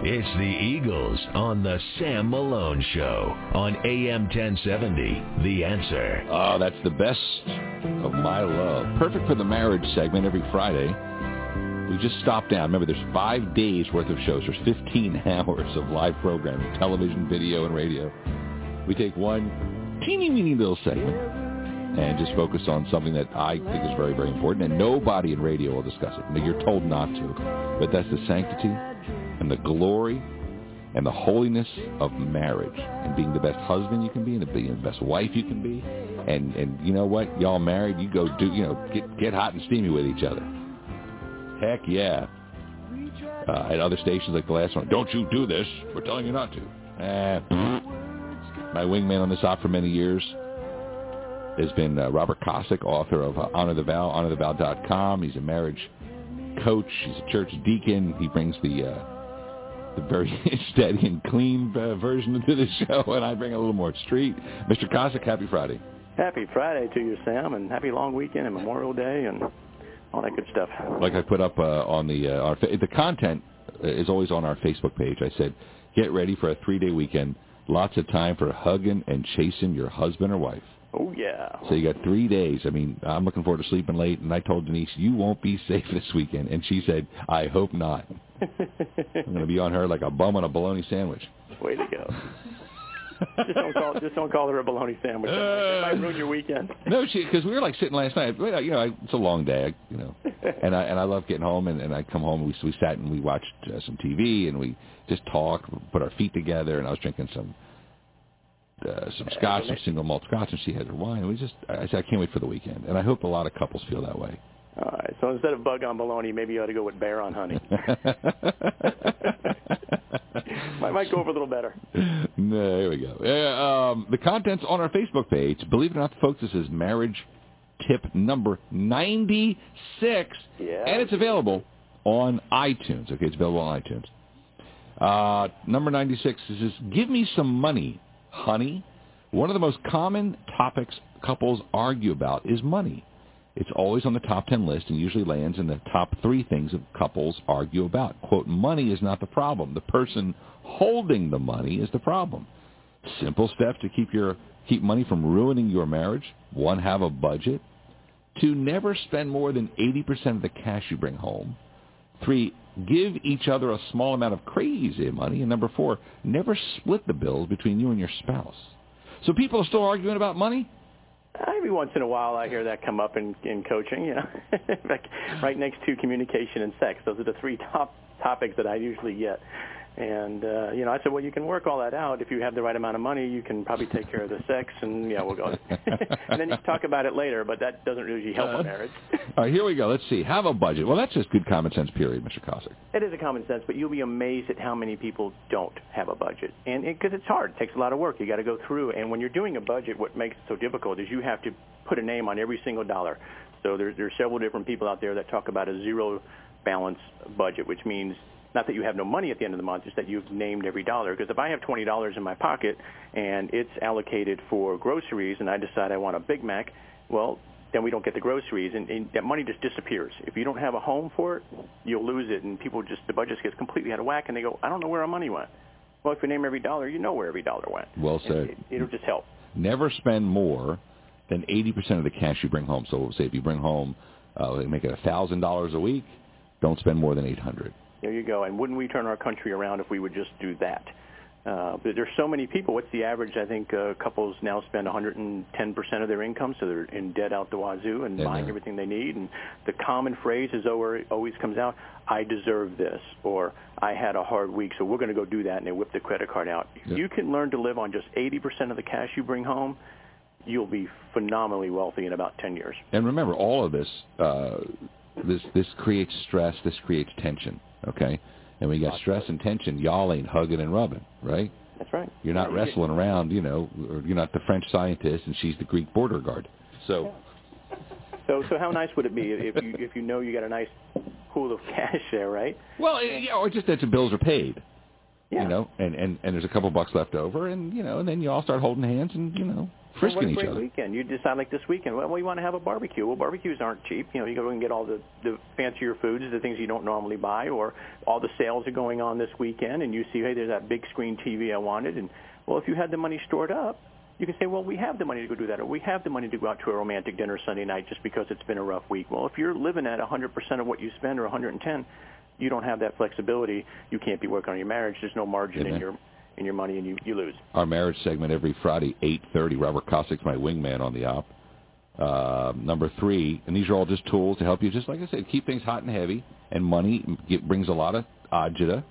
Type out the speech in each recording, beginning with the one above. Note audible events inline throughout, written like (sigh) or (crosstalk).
It's the Eagles on the Sam Malone Show on AM 1070. The answer. Oh, that's the best of my love. Perfect for the marriage segment every Friday. We just stopped down. Remember, there's five days worth of shows. There's 15 (laughs) hours of live programming, television, video, and radio. We take one teeny weeny little segment and just focus on something that I think is very, very important. And nobody in radio will discuss it. You're told not to. But that's the sanctity the glory and the holiness of marriage and being the best husband you can be and being the best wife you can be. And and you know what? Y'all married, you go do you know get get hot and steamy with each other. Heck yeah. Uh, at other stations like the last one, don't you do this? We're telling you not to. Eh, my wingman on this op for many years has been uh, Robert Kosick, author of uh, Honor the Vow, honorthevow.com. He's a marriage coach. He's a church deacon. He brings the uh, the very (laughs) steady and clean uh, version to the show, and I bring a little more street. Mr. Kosick, happy Friday. Happy Friday to you, Sam, and happy long weekend and Memorial Day and all that good stuff. Like I put up uh, on the uh, our the content is always on our Facebook page. I said, get ready for a three day weekend. Lots of time for hugging and chasing your husband or wife. Oh yeah. So you got three days. I mean, I'm looking forward to sleeping late. And I told Denise, you won't be (laughs) safe this weekend, and she said, I hope not. I'm going to be on her like a bum on a bologna sandwich. Way to go. (laughs) just don't call just don't call her a bologna sandwich. That might ruin your weekend. No, she because we were like sitting last night. You know, it's a long day, you know, (laughs) and I and I love getting home and, and I come home. And we we sat and we watched uh, some TV and we just talked, put our feet together, and I was drinking some uh, some scotch, some single malt scotch, and she had her wine. And we just, I said, I can't wait for the weekend, and I hope a lot of couples feel that way. All right. So instead of bug on bologna, maybe you ought to go with bear on honey. (laughs) might, might go over a little better. No, here we go. Uh, um, the contents on our Facebook page. Believe it or not, folks, this is marriage tip number 96, yeah. and it's available on iTunes. Okay, it's available on iTunes. Uh, number 96 is give me some money honey. One of the most common topics couples argue about is money. It's always on the top 10 list and usually lands in the top three things that couples argue about. Quote, money is not the problem. The person holding the money is the problem. Simple steps to keep your keep money from ruining your marriage. One, have a budget. Two, never spend more than 80% of the cash you bring home. Three, give each other a small amount of crazy money. And number four, never split the bills between you and your spouse. So people are still arguing about money? Every once in a while, I hear that come up in, in coaching. You know, (laughs) like right next to communication and sex. Those are the three top topics that I usually get. And uh, you know, I said, well, you can work all that out if you have the right amount of money. You can probably take care of the sex, and yeah, we'll go. (laughs) and then you talk about it later, but that doesn't really help a marriage. all right, here we go. Let's see. Have a budget. Well, that's just good common sense, period, Mr. Kosick. It is a common sense, but you'll be amazed at how many people don't have a budget, and because it, it's hard, it takes a lot of work. You got to go through, and when you're doing a budget, what makes it so difficult is you have to put a name on every single dollar. So there's there's several different people out there that talk about a zero balance budget, which means not that you have no money at the end of the month, just that you've named every dollar. Because if I have twenty dollars in my pocket and it's allocated for groceries, and I decide I want a Big Mac, well, then we don't get the groceries, and, and that money just disappears. If you don't have a home for it, you'll lose it, and people just the budget gets completely out of whack, and they go, I don't know where our money went. Well, if you name every dollar, you know where every dollar went. Well said. It, it'll just help. Never spend more than 80% of the cash you bring home. So say if you bring home, uh, make it $1,000 a week, don't spend more than 800 there you go. And wouldn't we turn our country around if we would just do that? Uh, but there's so many people. What's the average? I think uh, couples now spend 110% of their income, so they're in debt out the wazoo and Yeah, buying everything they need. And the common phrase is always always comes out, "I deserve this," or "I had a hard week, so we're going to go do that," and they whip the credit card out. If you can learn to live on just 80% of the cash you bring home, you'll be phenomenally wealthy in about 10 years. And remember, all of this, uh, this this creates stress. This creates tension. Okay, and we got stress and tension, y'all ain't hugging and rubbing, right? That's right. You're not wrestling around, you know. Or you're not the French scientist, and she's the Greek border guard. So So, so how nice would it be if you if you know you got a nice pool of (laughs) cash there, right? Well, yeah, or just that the bills are paid. Yeah. You know, and and and there's a couple bucks left over, and you know, and then you all start holding hands and you know frisking well, each other. weekend. You decide like this weekend, well, we want to have a barbecue. Well, barbecues aren't cheap. You know, you go and get all the the fancier foods, the things you don't normally buy, or all the sales are going on this weekend, and you see, hey, there's that big screen TV I wanted, and well, if you had the money stored up, you can say, well, we have the money to go do that, or we have the money to go out to a romantic dinner Sunday night just because it's been a rough week. Well, if you're living at 100% of what you spend or 110, you don't have that flexibility. You can't be working on your marriage. There's no margin Amen. in your in your money, and you you lose. Our marriage segment every Friday, 8.30. Robert Kosick's my wingman on the op. Uh, number three, and these are all just tools to help you, just like I said, keep things hot and heavy, and money get, brings a lot of agita.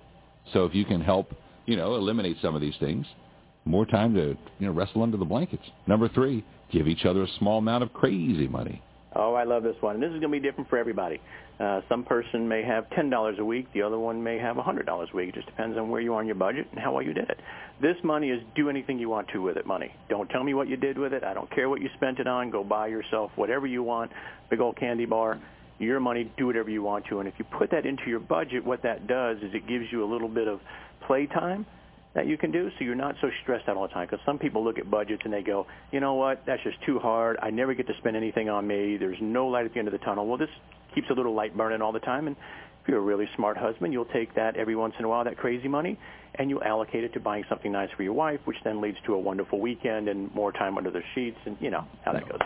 So if you can help, you know, eliminate some of these things, more time to, you know, wrestle under the blankets. Number three, give each other a small amount of crazy money. Oh, I love this one. This is going to be different for everybody. Uh, some person may have $10 a week. The other one may have $100 a week. It just depends on where you are on your budget and how well you did it. This money is do anything you want to with it money. Don't tell me what you did with it. I don't care what you spent it on. Go buy yourself whatever you want, big old candy bar. Your money, do whatever you want to. And if you put that into your budget, what that does is it gives you a little bit of playtime that you can do so you're not so stressed out all the time. Because some people look at budgets and they go you know what? That's just too hard. I never get to spend anything on me. There's no light at the end of the tunnel. Well this keeps a little light burning all the time. And if you're a really smart husband you'll take that every once in a while that crazy money and you'll allocate it to buying something nice for your wife which then leads to a wonderful weekend and more time under the sheets and you know how that goes.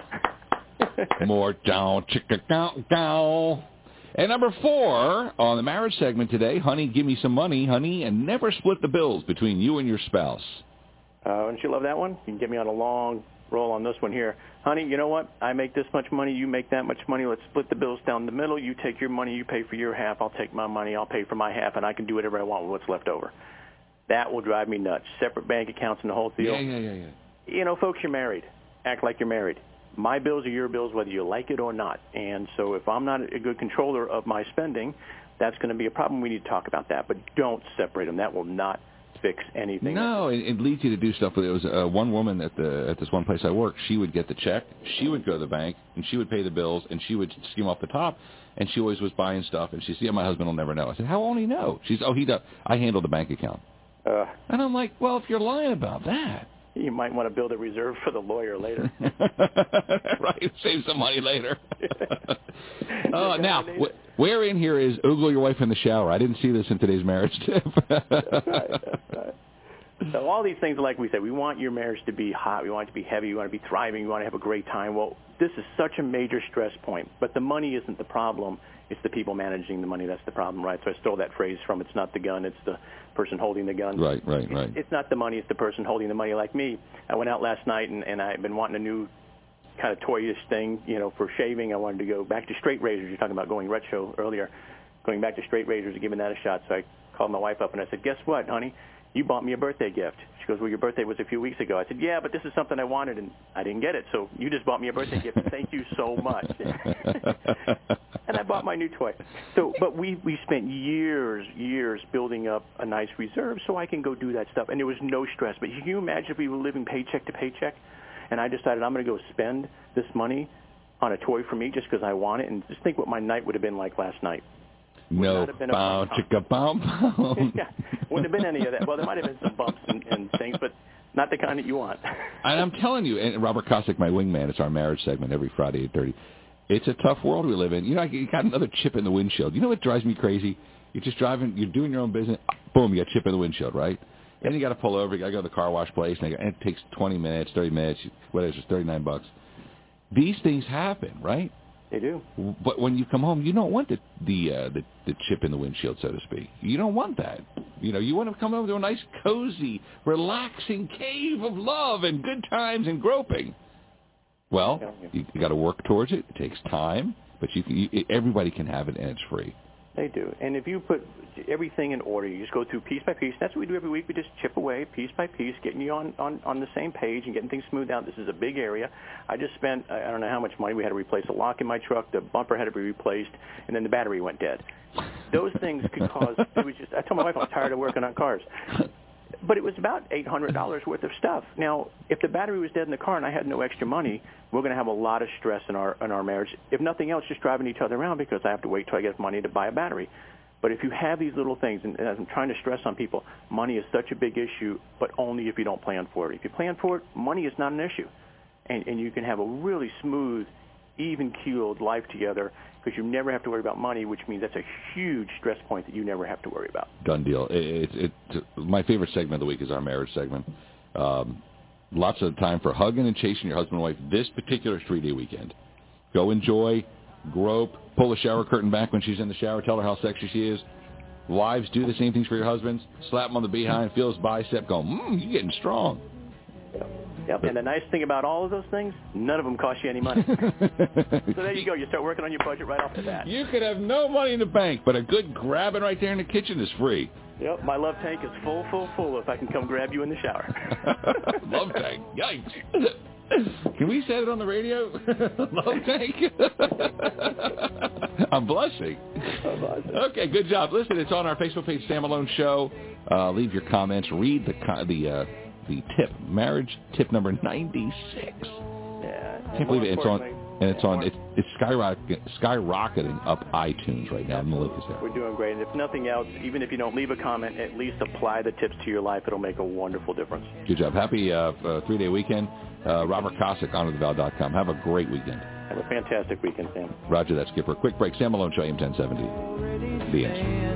More down, chicka down, down. And number four on the marriage segment today, honey, give me some money, honey, and never split the bills between you and your spouse. Uh, don't you love that one? You can get me on a long roll on this one here. Honey, you know what? I make this much money. You make that much money. Let's split the bills down the middle. You take your money. You pay for your half. I'll take my money. I'll pay for my half, and I can do whatever I want with what's left over. That will drive me nuts. Separate bank accounts and the whole deal. Yeah, yeah, yeah, yeah. You know, folks, you're married. Act like you're married. My bills are your bills, whether you like it or not. And so if I'm not a good controller of my spending, that's going to be a problem. We need to talk about that. But don't separate them. That will not fix anything. No, it, it leads you to do stuff. With, it was uh, one woman at the at this one place I worked. She would get the check. She would go to the bank and she would pay the bills and she would skim off the top. And she always was buying stuff. And she said, "Yeah, my husband will never know." I said, "How won't he know?" She's, "Oh, he does. I handle the bank account." Uh, And I'm like, "Well, if you're lying about that, you might want to build a reserve for the lawyer later. (laughs) (laughs) right? Save some money later." (laughs) oh, now gonna need it. wh- where in here is oogle your wife in the shower? I didn't see this in today's marriage tip. That's right. That's right. So all these things, like we said, we want your marriage to be hot. We want it to be heavy. We want to be thriving. We want to have a great time. Well, this is such a major stress point. But the money isn't the problem. It's the people managing the money that's the problem, right? So I stole that phrase from "It's not the gun. It's the person holding the gun." Right, right, right. It's, it's not the money. It's the person holding the money. Like me, I went out last night and, and I've been wanting a new kind of toyish thing, you know, for shaving. I wanted to go back to straight razors. You're talking about going retro earlier, going back to straight razors and giving that a shot. So I called my wife up and I said, "Guess what, honey? You bought me a birthday gift." She goes, "Well, your birthday was a few weeks ago." I said, "Yeah, but this is something I wanted and I didn't get it. So you just bought me a birthday gift. Thank you so much." (laughs) and I bought my new toy. So, but we we spent years, years building up a nice reserve so I can go do that stuff, and there was no stress. But can you imagine if we were living paycheck to paycheck, and I decided I'm going to go spend this money on a toy for me just because I want it, and just think what my night would have been like last night. No, been a bow, chicka, bow. yeah, wouldn't have been any of that. Well, there might have been some bumps and, and things, but not the kind that you want. (laughs) And I'm telling you, and Robert Kosick, my wingman, it's our marriage segment every Friday at 8.30. It's a tough world we live in. You know, you got another chip in the windshield. You know what drives me crazy? You're just driving, you're doing your own business, boom, you got a chip in the windshield, right? Then you got to pull over, you got to go to the car wash place, and it takes 20 minutes, 30 minutes, whatever, it's 39 bucks. These things happen, right? They do. But when you come home, you don't want the the, uh, the the chip in the windshield, so to speak. You don't want that. You know, you want to come home to a nice, cozy, relaxing cave of love and good times and groping. Well, you, you got to work towards it. It takes time, but you, can, you everybody can have it, and it's free. They do. And if you put everything in order, you just go through piece by piece. That's what we do every week. We just chip away piece by piece, getting you on, on, on the same page and getting things smoothed out. This is a big area. I just spent, I don't know how much money. We had to replace a lock in my truck. The bumper had to be replaced, and then the battery went dead. Those things could cause, it was just, I told my wife I was tired of working on cars. But it was about $800 (laughs) worth of stuff. Now, if the battery was dead in the car and I had no extra money, we're going to have a lot of stress in our in our marriage. If nothing else, just driving each other around because I have to wait till I get money to buy a battery. But if you have these little things, and as I'm trying to stress on people, money is such a big issue, but only if you don't plan for it. If you plan for it, money is not an issue. And, and you can have a really smooth, even-keeled life together because you never have to worry about money, which means that's a huge stress point that you never have to worry about. Done deal. It, it, it, my favorite segment of the week is our marriage segment. Um, lots of time for hugging and chasing your husband and wife this particular three-day weekend. Go enjoy, grope, pull the shower curtain back when she's in the shower, tell her how sexy she is. Wives, do the same things for your husbands. Slap him on the behind, feel his bicep, go, mmm, you're getting strong. And the nice thing about all of those things, none of them cost you any money. (laughs) so there you go. You start working on your budget right off the bat. You could have no money in the bank, but a good grabbing right there in the kitchen is free. Yep. My love tank is full, full, full if I can come grab you in the shower. (laughs) love tank. Yikes. Can we say it on the radio? (laughs) love tank. I'm blushing. Okay, good job. Listen, it's on our Facebook page, Sam Malone Show. Uh, leave your comments. Read the the uh, the tip, marriage tip number 96. Yeah. Can't believe it. It's on, and it's on, it's, it's skyrocketing, skyrocketing up iTunes right now. And the link is there. We're doing great. And if nothing else, even if you don't leave a comment, at least apply the tips to your life. It'll make a wonderful difference. Good job. Happy uh, uh, three-day weekend. Uh, Robert Kosick, honorthevow.com. Have a great weekend. Have a fantastic weekend, Sam. Roger that, Skipper. Quick break. Sam Malone Show, AM 1070. The answer.